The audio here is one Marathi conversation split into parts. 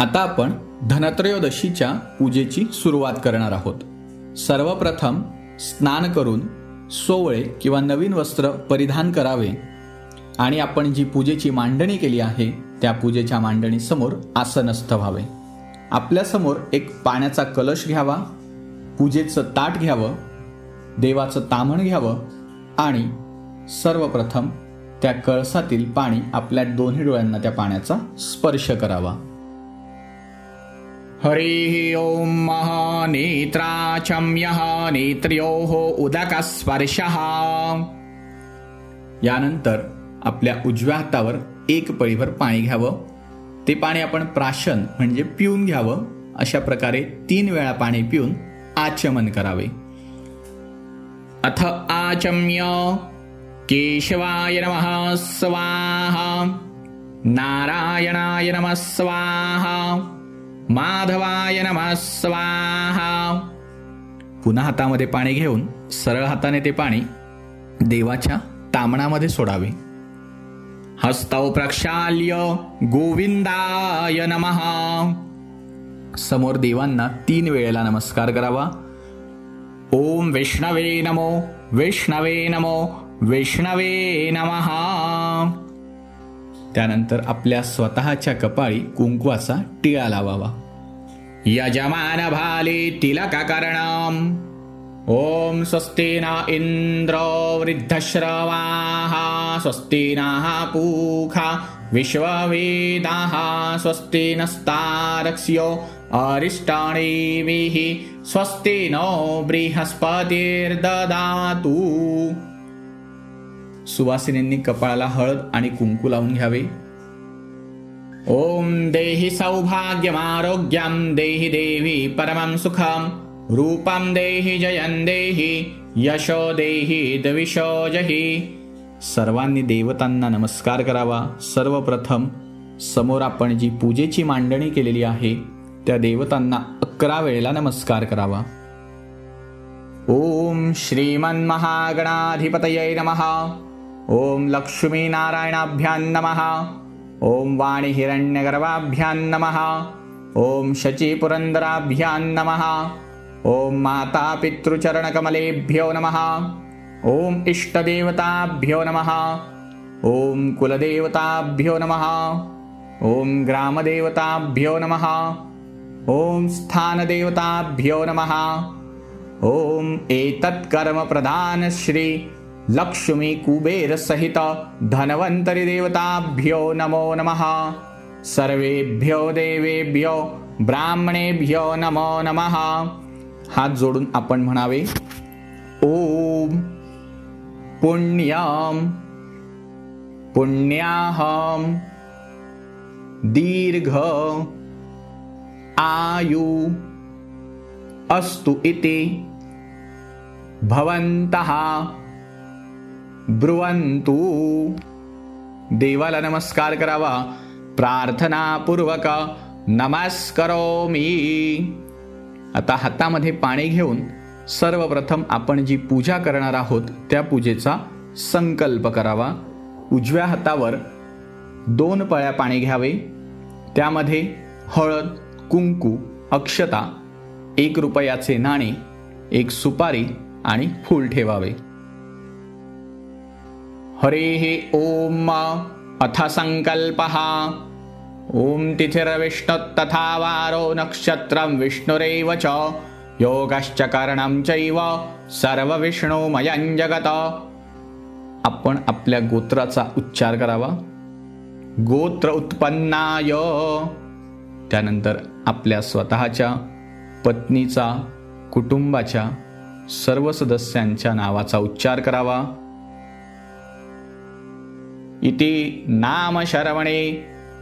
आता आपण धनत्रयोदशीच्या पूजेची सुरुवात करणार आहोत. सर्वप्रथम स्नान करून सोवळे किंवा नवीन वस्त्र परिधान करावे आणि आपण जी पूजेची मांडणी केली आहे त्या पूजेच्या मांडणीसमोर आसनस्थ व्हावे. आपल्यासमोर एक पाण्याचा कलश घ्यावा पूजेचं ताट घ्यावं देवाचं तामण घ्यावं आणि सर्वप्रथम त्या कळसातील पाणी आपल्या दोन्ही डोळ्यांना त्या पाण्याचा स्पर्श करावा. हरिः ॐ महानेत्राचम्यः नेत्र्योः उदकस्पर्शः। यानंतर आपल्या उजव्या हातावर एक पळीभर पाणी घ्यावं ते पाणी आपण प्राशन म्हणजे पिऊन घ्यावं अशा प्रकारे तीन वेळा पाणी पिऊन आचमन करावे. अथ आचम्य। केशवाय नमः स्वाहा। नारायणाय नमः स्वाहा। माधवाय नमः स्वाहा. पुन्हा हातामध्ये पाणी घेऊन सरळ हाताने ते पाणी देवाच्या तामणामध्ये सोडावे. हस्तौ प्रक्षाल्य गोविंदाय नमः. समोर देवांना तीन वेळेला नमस्कार करावा. ओम विष्णवे नमो विष्णवे नमो विष्णवे नमः. त्यानंतर आपल्या स्वतःच्या कपाळी कुंकवाचा टिळा लावावा. यजमान भाले तिलककर्णम् ॐ स्वस्ति न इन्द्रो वृद्धश्रवाः स्वस्ति नः पूखा विश्ववेदाः स्वस्ति नस्तारक्ष्यो अरिष्टाणीभिः स्वस्ति नो बृहस्पतिर्ददातु। सुवासिनींनी कपाळाला हळद आणि कुंकू लावून घ्यावे. ॐ देहि सौभाग्यमारोग्यं देहि देवी परमं सुखम रूपम देहि जयन देहि यशो देहि दविशो जही. सर्वांनी देवतांना नमस्कार करावा. सर्वप्रथम समोर आपण जी पूजेची मांडणी केलेली आहे त्या देवतांना अकरा वेळेला नमस्कार करावा. ॐ श्रीमन्महागणाधिपतये नमः. ॐ लक्ष्मीनारायणाभ्यां नमः। ॐ वाणिहिरण्यगर्भाभ्यां नमः। ॐ शचीपुरन्दराभ्यां नमः। ॐ मातापितृचरणकमलेभ्यो नमः। ॐ इष्टदेवताभ्यो नमः। ॐ कुलदेवताभ्यो नमः। ॐ ग्रामदेवताभ्यो नमः। ॐ स्थानदेवताभ्यो नमः। ॐ एतत्कर्मप्रधान श्री लक्ष्मी कुबेर सहित धन्वन्तरि देवताभ्यो नमो नमः। सर्वेभ्यो देवेभ्यो ब्राह्मणेभ्यो नमो नमः। हात जोडून आपण म्हणावे ॐ पुण्यं पुण्याहं दीर्घ आयु अस्तु इति भवन्तः ब्रुवंतु देवाला नमस्कार करावा। प्रार्थनापूर्वक नमस्करोमी। आता हातामध्ये पाणी घेऊन सर्वप्रथम आपण जी पूजा करणार आहोत त्या पूजेचा संकल्प करावा. उजव्या हातावर दोन पळ्या पाणी घ्यावे. त्यामध्ये हळद कुंकू अक्षता एक रुपयाचे नाणे एक सुपारी आणि फूल ठेवावे. हरेः ॐ अथ सङ्कल्पः ॐ तिथिर्विष्णुस्तथा वारो नक्षत्रं विष्णुरेव च। योगश्च करणं चैव सर्वविष्णुमयं जगत। आपण आपल्या गोत्राचा उच्चार करावा। गोत्र उत्पन्नाय। त्यानंतर आपल्या स्वतःच्या पत्नीचा कुटुंबाच्या सर्व सदस्यांच्या नावाचा उच्चार करावा. इति नाम शरवणे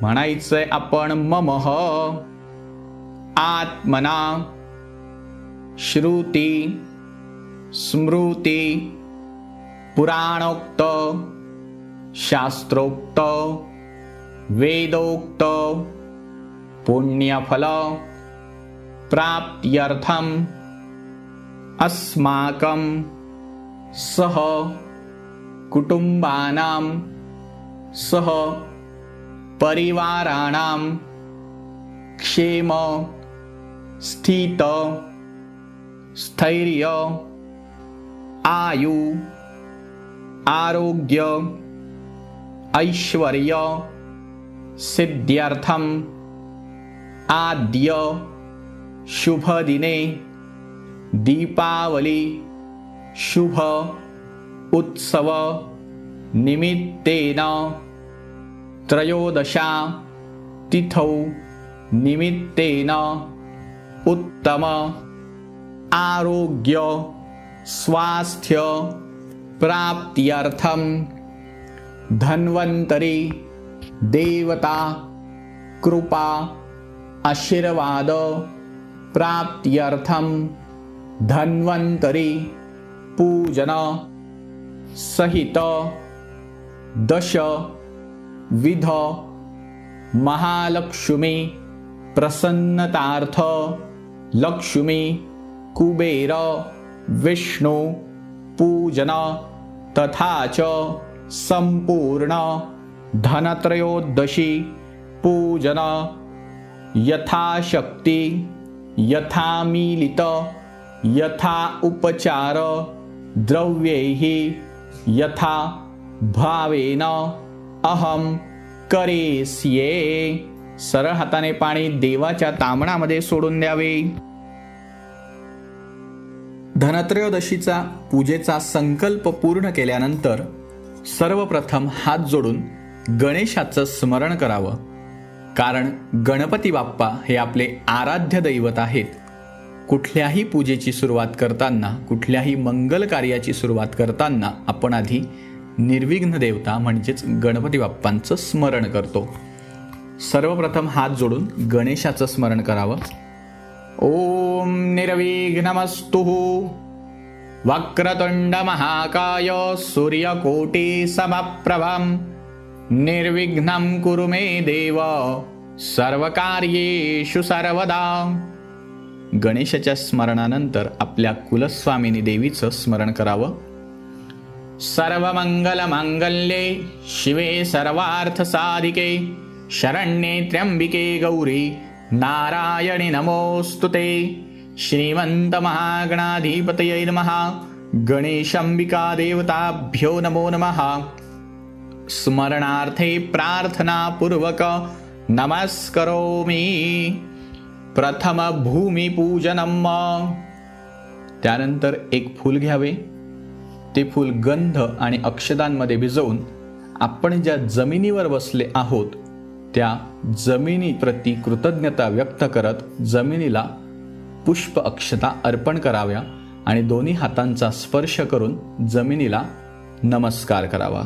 म्हणायचंय आपण ममह आत्मना श्रुती स्मृती पुराणोक्त शास्त्रोक्त वेदोक्त पुण्यफल प्राप्त्यर्थम अस्माकं सह कुटुंबानां सह परिवाराणां क्षेम स्थित स्थैर्य आयु आरोग्य ऐश्वर्य सिद्ध्यर्थम आद्य शुभदिने दीपावली शुभ उत्सव निमित्तेन त्रयोदशा तिथौ निमित्तेन उत्तम आरोग्य स्वास्थ्य प्राप्त्यर्थं धन्वन्तरी देवता कृपा आशीर्वाद प्राप्त्यर्थं धन्वन्तरी पूजन सहित दश विध महालक्ष्मी प्रसन्नतार्थ लक्ष्मी कुबेर विष्णू पूजन तथा च संपूर्ण धनत्रयोदशी पूजन यथाशक्ती यथामीलित यथा उपचार द्रव्यैः यथा भावेन अहम करेस्ये. सरळ हाताने पाणी देवाच्या तांबणामध्ये सोडून द्यावे. धनत्रयोदशीचा पूजेचा संकल्प पूर्ण केल्यानंतर सर्वप्रथम हात जोडून गणेशाचं स्मरण करावं. कारण गणपती बाप्पा हे आपले आराध्य दैवत आहेत. कुठल्याही पूजेची सुरुवात करताना कुठल्याही मंगल कार्याची सुरुवात करताना आपण आधी निर्विघ्न देवता म्हणजेच गणपती बाप्पांचं स्मरण करतो. सर्वप्रथम हात जोडून गणेशाचं स्मरण करावं. ओम निर्विघ्नमस्तु. वक्रतुंड महाकाय सूर्यकोटी समप्रभम निर्विघ्नं कुरु मे देव. सर्वकार्येषु सर्वदा. गणेशाच्या स्मरणानंतर आपल्या कुलस्वामिनी देवीचं स्मरण करावं. सर्वमंगलमांगल्ये शिवे सर्वार्थसाधिके शरण्ये त्र्यंबिके गौरी नारायणि नमोऽस्तु ते। श्रीमन्तमहागणाधिपतये नमः। देवताभ्यो नमो नमः। स्मरणार्थे प्रार्थनापूर्वक नमस्करोमि। प्रथम भूमिपूजनम त्यानंतर एक फूल घ्यावे ते फूल गंध आणि अक्षदांमध्ये भिजवून आपण ज्या जमिनीवर बसले आहोत त्या जमिनीप्रती कृतज्ञता व्यक्त करत जमिनीला पुष्प अक्षता अर्पण कराव्या आणि दोन्ही हातांचा स्पर्श करून जमिनीला नमस्कार करावा.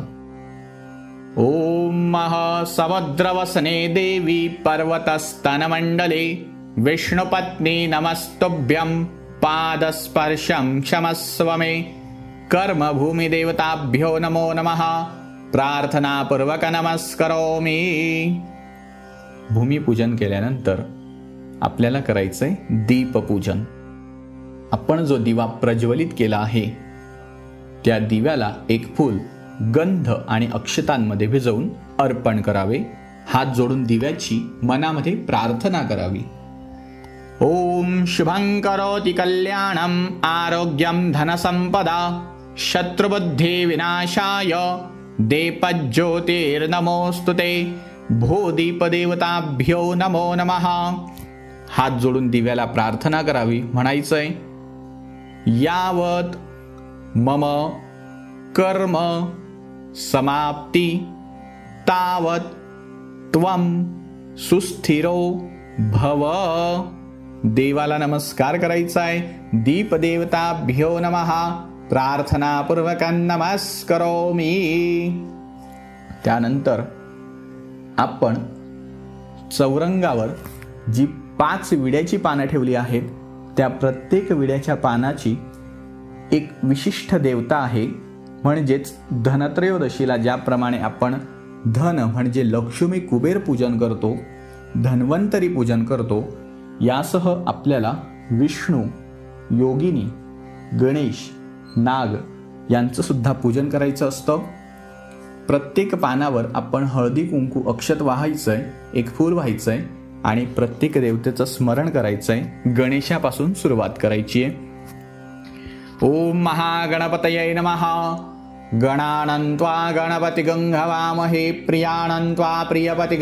ओम महासमुद्रवसने देवी पर्वतस्तनमंडले विष्णुपत्नी नमस्तुभ्यं पादस्पर्शं क्षमस्व मे कर्मभूमिदेवताभ्यो नमो नमः। प्रार्थनापूर्वक नमस्करोमी। भूमिपूजन केल्यानंतर आपल्याला करायचंय दीपपूजन. आपण जो दिवा प्रज्वलित केला आहे त्या दिव्याला एक फूल गंध आणि अक्षतांमध्ये भिजवून अर्पण करावे. हात जोडून दिव्याची मनामध्ये प्रार्थना करावी. ओम शुभं करोति कल्याणम आरोग्यम धनसंपदा शत्रुबुद्धी विनाशाय। देपज्योतिर्नमोस्तु ते। भूदीपदेवताभ्यो नमो नमः। हात जोडून दिव्याला प्रार्थना करावी म्हणायचंय यावत मम कर्म समाप्ती तावत त्वम सुस्थिरो भव। देवाला नमस्कार करायचा आहे दीपदेवताभ्यो नमहा प्रार्थनापूर्वक नमस्करोमी। त्यानंतर आपण चौरंगावर जी पाच विड्याची पानं ठेवली आहेत त्या प्रत्येक विड्याच्या पानाची एक विशिष्ट देवता आहे म्हणजेच धनत्रयोदशीला ज्याप्रमाणे आपण धन म्हणजे लक्ष्मी कुबेर पूजन करतो धन्वंतरी पूजन करतो यासह आपल्याला विष्णू योगिनी गणेश नाग यांचं सुद्धा पूजन करायचं असतं. प्रत्येक पानावर आपण हळदी कुंकू अक्षत व्हायचंय एक फूल व्हायचंय आणि प्रत्येक देवतेचं स्मरण करायचंय गणेशापासून सुरुवात करायची आहे ओम महागणपतये नमहा गणानन्त्वा गणपति गङ्घवामहे प्रियाणन्त्वा प्रियपति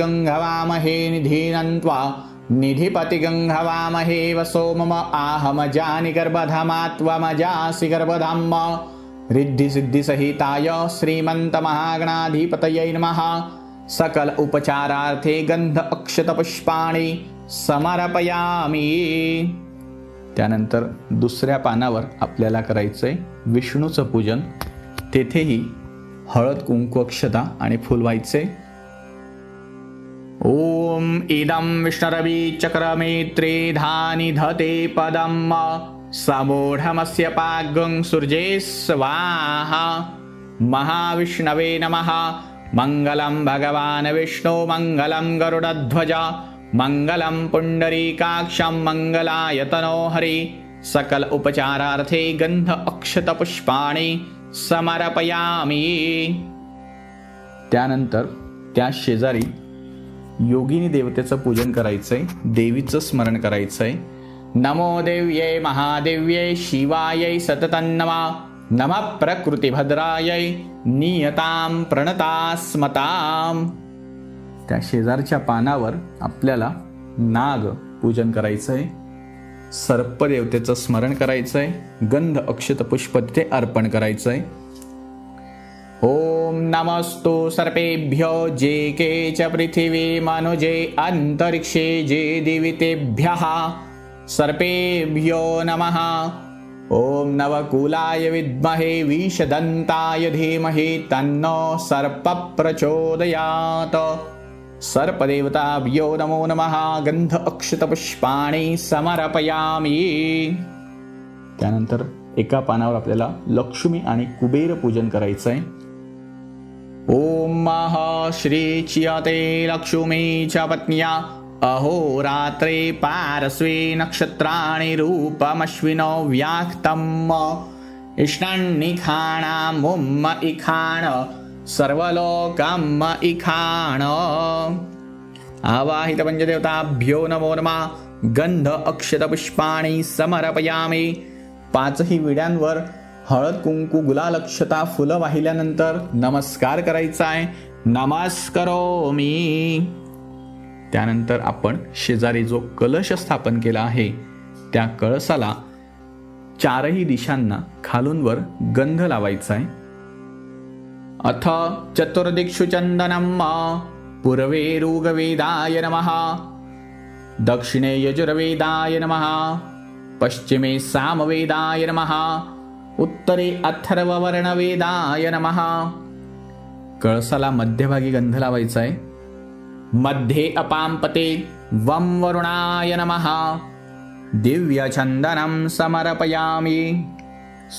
निधीनन्त्वा निधिपति गङ्घवामहे वसो मम आहमजानि गर्भधमात्वमजासि गर्भधाम रिद्धिसिद्धिसहिताय श्रीमन्तमहागणाधिपतयै नमः। सकल उपचारार्थे गंध अक्षत पुष्पाणी समर्पयामी। त्यानंतर दुसऱ्या पानावर आपल्याला करायचं आहे विष्णूचं पूजन. तेथेही हळद कुंकू अक्षता आणि फुलवायचे व्हायचे ओम इदम विष्णरवी चक्रमेत्रे धानी धते पदम समूढमस्य पागं सूर्ये स्वाहा। महाविष्णवे नमः। मङ्गलं भगवान् विष्णु मङ्गलं गरुडध्वज। मङ्गलं पुण्डरीकाक्षं मङ्गलायतनो हरि। सकल उपचारार्थे गंध अक्षतपुष्पाणि समर्पयामी। त्यानंतर त्या शेजारी योगिनी देवतेचं पूजन करायचंय देवीचं स्मरण करायचंय. नमो देव्ये महादेव्ये शिवायै सततन्नमा नम प्रकृतीभद्रायै नियताम प्रणतास्मताम त्या शेजारच्या पानावर आपल्याला नाग पूजन करायचंय सर्पदेवतेचं स्मरण करायचंय गंध अक्षत पुष्प तिथे अर्पण करायचंय. आहे नमस्तु सर्पेभ्यो जे के च पृथिवी मनुजे अंतरिक्षे जे दिवितेभ्यः सर्पेभ्यो नमः। ॐ नवकुलाय विद्महे विषदन्ताय धीमहि तन्नो सर्प प्रचोदयात् सर्पदेवताभ्यो नमो नमः। गंध अक्षतपुष्पाणी समर्पयामी। त्यानंतर एका पानावर आपल्याला लक्ष्मी आणि कुबेर पूजन करायचंय. ओम श्री चियते लक्ष्मी च पत्न्या। अहोरात्रे पारस्वे नक्षत्राणि रूपमश्विनो व्याक्तम्। इष्णन्निखाणामुम्म इखाण सर्वलोकम् इखाण। आवाहितपञ्चदेवताभ्यो नमो नमः। गंध अक्षतपुष्पाणि समर्पयामि। पाचही विड्यांवर हळद कुंकू गुलालक्षता फुलं वाहिल्यानंतर नमस्कार करायचा आहे. नमस्कारो मी. त्यानंतर आपण शेजारी जो कलश स्थापन केला आहे त्या कळसाला चारही दिशांना खालून वर गंध लावायचा आहे. अथ चतुर्दिक्षु चंदनम पूर्वे ऋगवेदाय नमहा दक्षिणे यजुर्वेदाय नमहा पश्चिमे सामवेदाय नमहा उत्तरे अथर्ववर्णवेदाय नमः। कळसाला मध्यभागी गंध लावायचा आहे मध्ये अपांपते वम वरुणाय नमहा दिव्यचंदनम समर्पयामी।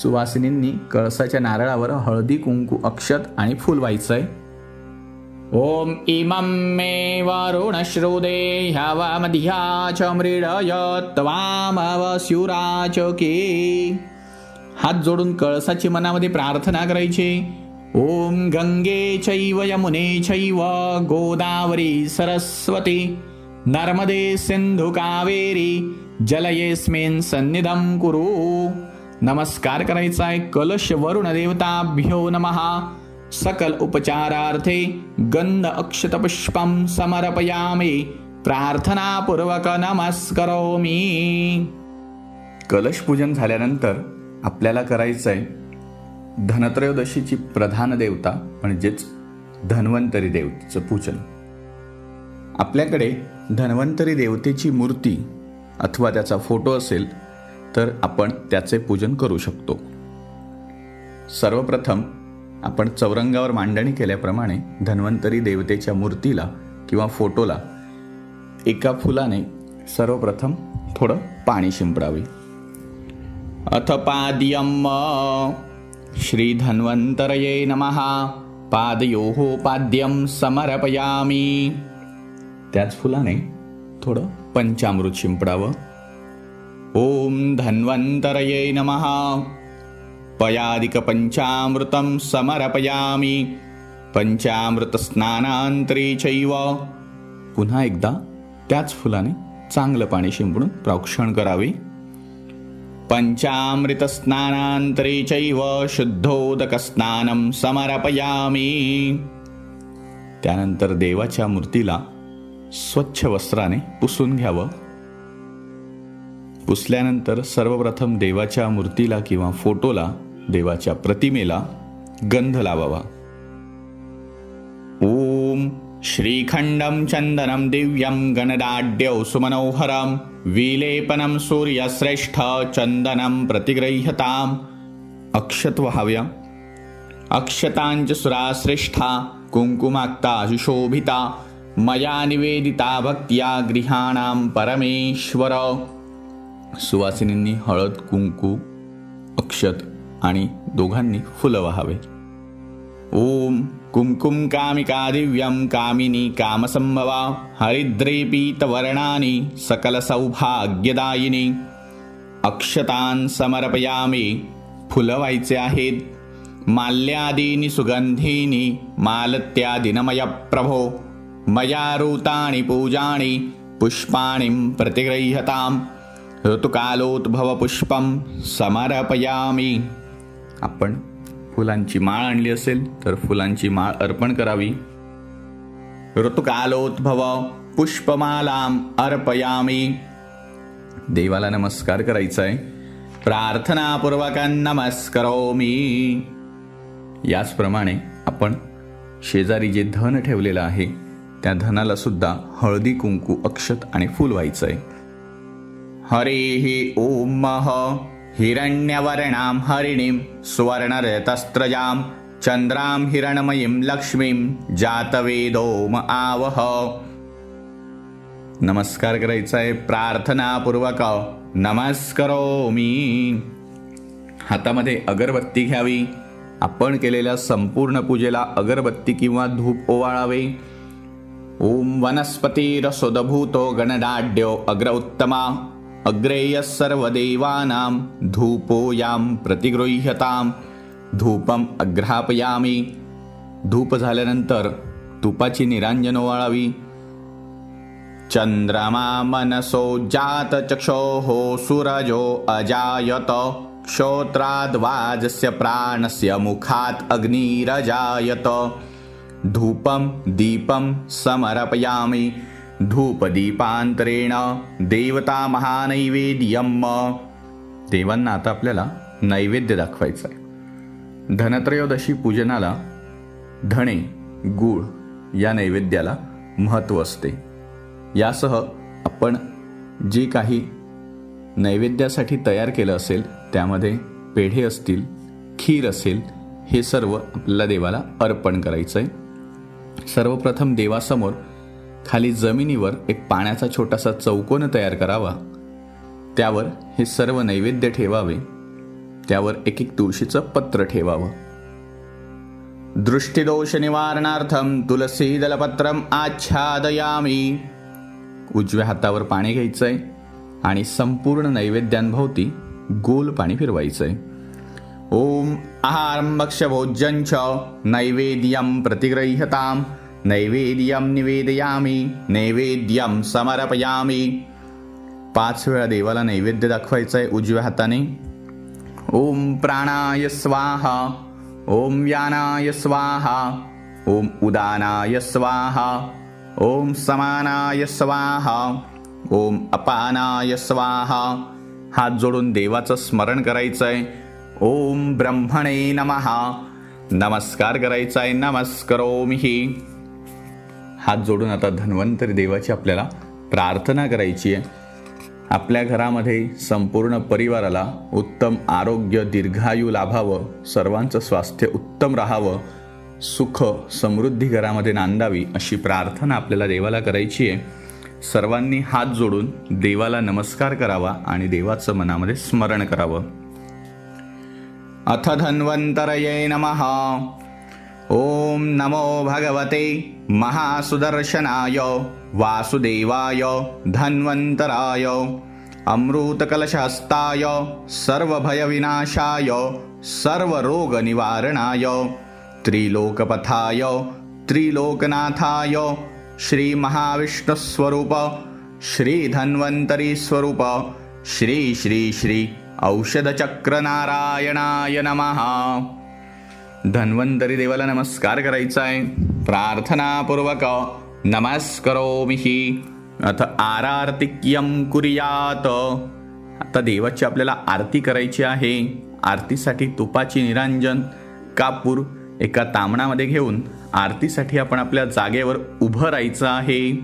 सुवासिनींनी कळसाच्या नारळावर हळदी कुंकू अक्षत आणि फुल व्हायचंय ओम इमं मे वरुणश्रुदे ह्यवमध्या च मृडय त्वामवस्युराच की। हात जोडून कळसाची मनामध्ये प्रार्थना करायची. ओम गंगे चैव यमुने चैव गोदावरी सरस्वती. नर्मदे सिंधु कावेरी जलयेस्मिन सन्निधम कुरु. नमस्कार करायचा आहे कलश वरुण देवताभ्यो नमहा सकल उपचारार्थे गंध अक्षत पुष्पम समर्पयामी. प्रार्थनापूर्वक नमस्करोमी. कलश पूजन झाल्यानंतर आपल्याला करायचं आहे धनत्रयोदशीची प्रधान देवता म्हणजेच धन्वंतरी देवतेचं पूजन. आपल्याकडे धन्वंतरी देवतेची मूर्ती अथवा त्याचा फोटो असेल तर आपण त्याचे पूजन करू शकतो. सर्वप्रथम आपण चौरंगावर मांडणी केल्याप्रमाणे धन्वंतरी देवतेच्या मूर्तीला किंवा फोटोला एका फुलाने सर्वप्रथम थोडं पाणी शिंपडावे. अथ पाद्यम् श्रीधन्वन्तरये नमः। पादयोः पाद्यं समर्पयामी। त्याच फुलाने थोडं पंचामृत शिंपडावं। ओम धन्वंतरये नमः। पयादिकपञ्चामृतं समर्पयामी। पंचामृतस्नानान्तरे चैव। पुन्हा एकदा त्याच फुलाने चांगलं पाणी शिंपडून प्रोक्षण करावे। पञ्चामृतस्नानान्तरे चैव शुद्धोदकस्नानं समर्पयामी। त्यानंतर देवाच्या मूर्तीला स्वच्छ वस्त्राने पुसून घ्यावं. पुसल्यानंतर सर्वप्रथम देवाच्या मूर्तीला किंवा फोटोला देवाच्या प्रतिमेला गंध लावावा. ओम श्रीखंडम चंदनम दिव्यम गणदाड्यौ सुमनोहरम। विलेपनं सूर्यश्रेष्ठ चन्दनं प्रतिगृह्यताम्। अक्षत्व व्हाव्या अक्षताञ्च सुराश्रेष्ठा कुङ्कुमाक्ता सुशोभिता मया निवेदिता भक्त्या गृहाणां परमेश्वर। सुवासिनींनी हळद कुंकू अक्षत आणि दोघांनी फुलं वहावे ओम। कुंकुम कामिका दिव्यं कामिनी कामसंभवा हरिद्रेपीतवर्णानि सकलसौभाग्यदायिनी। अक्षतान समर्पयामी फुलं व्हायचे आहेत माल्यादीनि सुगंधीनी मालत्यादिनमय प्रभो मयारूतानि पूजाणि पुष्पाणि प्रतिगृह्यताम्। ऋतुकालोद्भव पुष्पम समर्पयामी। आपण फुलांची माळ आणली असेल तर फुलांची माळ अर्पण करावी. ऋतुकालोद्भव पुष्पमालाम अर्पयामी. देवाला नमस्कार करायचा आहे प्रार्थनापूर्वक नमस्करोमी. याचप्रमाणे आपण शेजारी जे धन ठेवलेलं आहे त्या धनाला सुद्धा हळदी कुंकू अक्षत आणि फूल व्हायचं आहे हरे ओम हिरण्यवर्णाम हरिणीम सुवर्णरतस्त्रजाम चंद्राम हिरणमयीम लक्ष्मीम जातवेदोम आवह। नमस्कार करायचा आहे प्रार्थनापूर्वक. नमस्करो मी हातामध्ये अगरबत्ती घ्यावी. आपण केलेल्या संपूर्ण पूजेला अगरबत्ती किंवा धूप ओवाळावे. ओम वनस्पती रसोदभूतो गणडाड्यो अग्र उत्तमा अग्रेय सर्व देवानाम धूपोयाम प्रतिगृह्यताम। धूपम धूप निरांजन ओवाळावी चंद्रमा मनसो जात चक्षो सूरजो अजायत। क्षोत्राद्वाजस्य प्राणस्य मुखात् अग्निरजायत। धूपं दीपं समर्पयामि धूपदीपांतरेण देवता महानैवेद्यम देवांना आता आपल्याला नैवेद्य दाखवायचं आहे धनत्रयोदशी पूजनाला धणे गूळ या नैवेद्याला महत्त्व असते. यासह आपण जे काही नैवेद्यासाठी तयार केलं असेल त्यामध्ये पेढे असतील खीर असेल हे सर्व आपल्याला देवाला अर्पण करायचं आहे सर्वप्रथम देवासमोर खाली जमिनीवर एक पाण्याचा छोटासा चौकोन तयार करावा. त्यावर हे सर्व नैवेद्य ठेवावे. त्यावर एक एक तुळशीचं पत्र ठेवावं. दृष्टिदोष निवारणार्थम तुलसी दलपत्रम आच्छादयामी. उजव्या हातावर पाणी घ्यायचंय आणि संपूर्ण नैवेद्यांभोवती गोल पाणी फिरवायचंय. ओम आहारम भक्ष्यभोज्यंच नैवेद्यम प्रतिग्रह्यताम नैवेद्यम निवेदयामी नैवेद्यम समर्पयामी। पाच वेळा देवाला नैवेद्य दाखवायचंय उजव्या हाताने. ओम प्राणाय स्वाहा ओम व्यानाय स्वाहा ओम उदानाय स्वाहा ओम समानाय स्वाहा ओम अपानाय स्वाहा. हात जोडून देवाचं स्मरण करायचंय. ओम ब्रह्मणे नमहा नमस्कार करायचाय नमस्करोमिही हात जोडून आता धन्वंतरी देवाची आपल्याला प्रार्थना करायची आहे. आपल्या घरामध्ये संपूर्ण परिवाराला उत्तम आरोग्य दीर्घायू लाभावं सर्वांचं स्वास्थ्य उत्तम राहावं सुख समृद्धी घरामध्ये नांदावी अशी प्रार्थना आपल्याला देवाला करायची आहे. सर्वांनी हात जोडून देवाला नमस्कार करावा आणि देवाचं मनामध्ये स्मरण करावं. अथ धन्वंतरये नमः. ओम नमो भगवते महासुदर्शनाय वासुदेवाय धन्वन्तराय अमृतकलशहस्ताय सर्वभयविनाशाय सर्वरोगनिवारणाय त्रिलोकपथाय त्रिलोकनाथाय श्रीमहाविष्णुस्वरूप श्री धन्वंतरी स्वरूप श्री श्री श्री औषधचक्र नारायणाय नमहा धन्वंतरी देवाला नमस्कार करायचा आहे प्रार्थनापूर्वक नमस्करोमिही अथ आरार्तिक्यम कुर्यात. आता देवाची आपल्याला आरती करायची आहे. आरतीसाठी तुपाची निरांजन कापूर एका तांबणामध्ये घेऊन आरतीसाठी आपण आपल्या जागेवर उभं राहायचं आहे.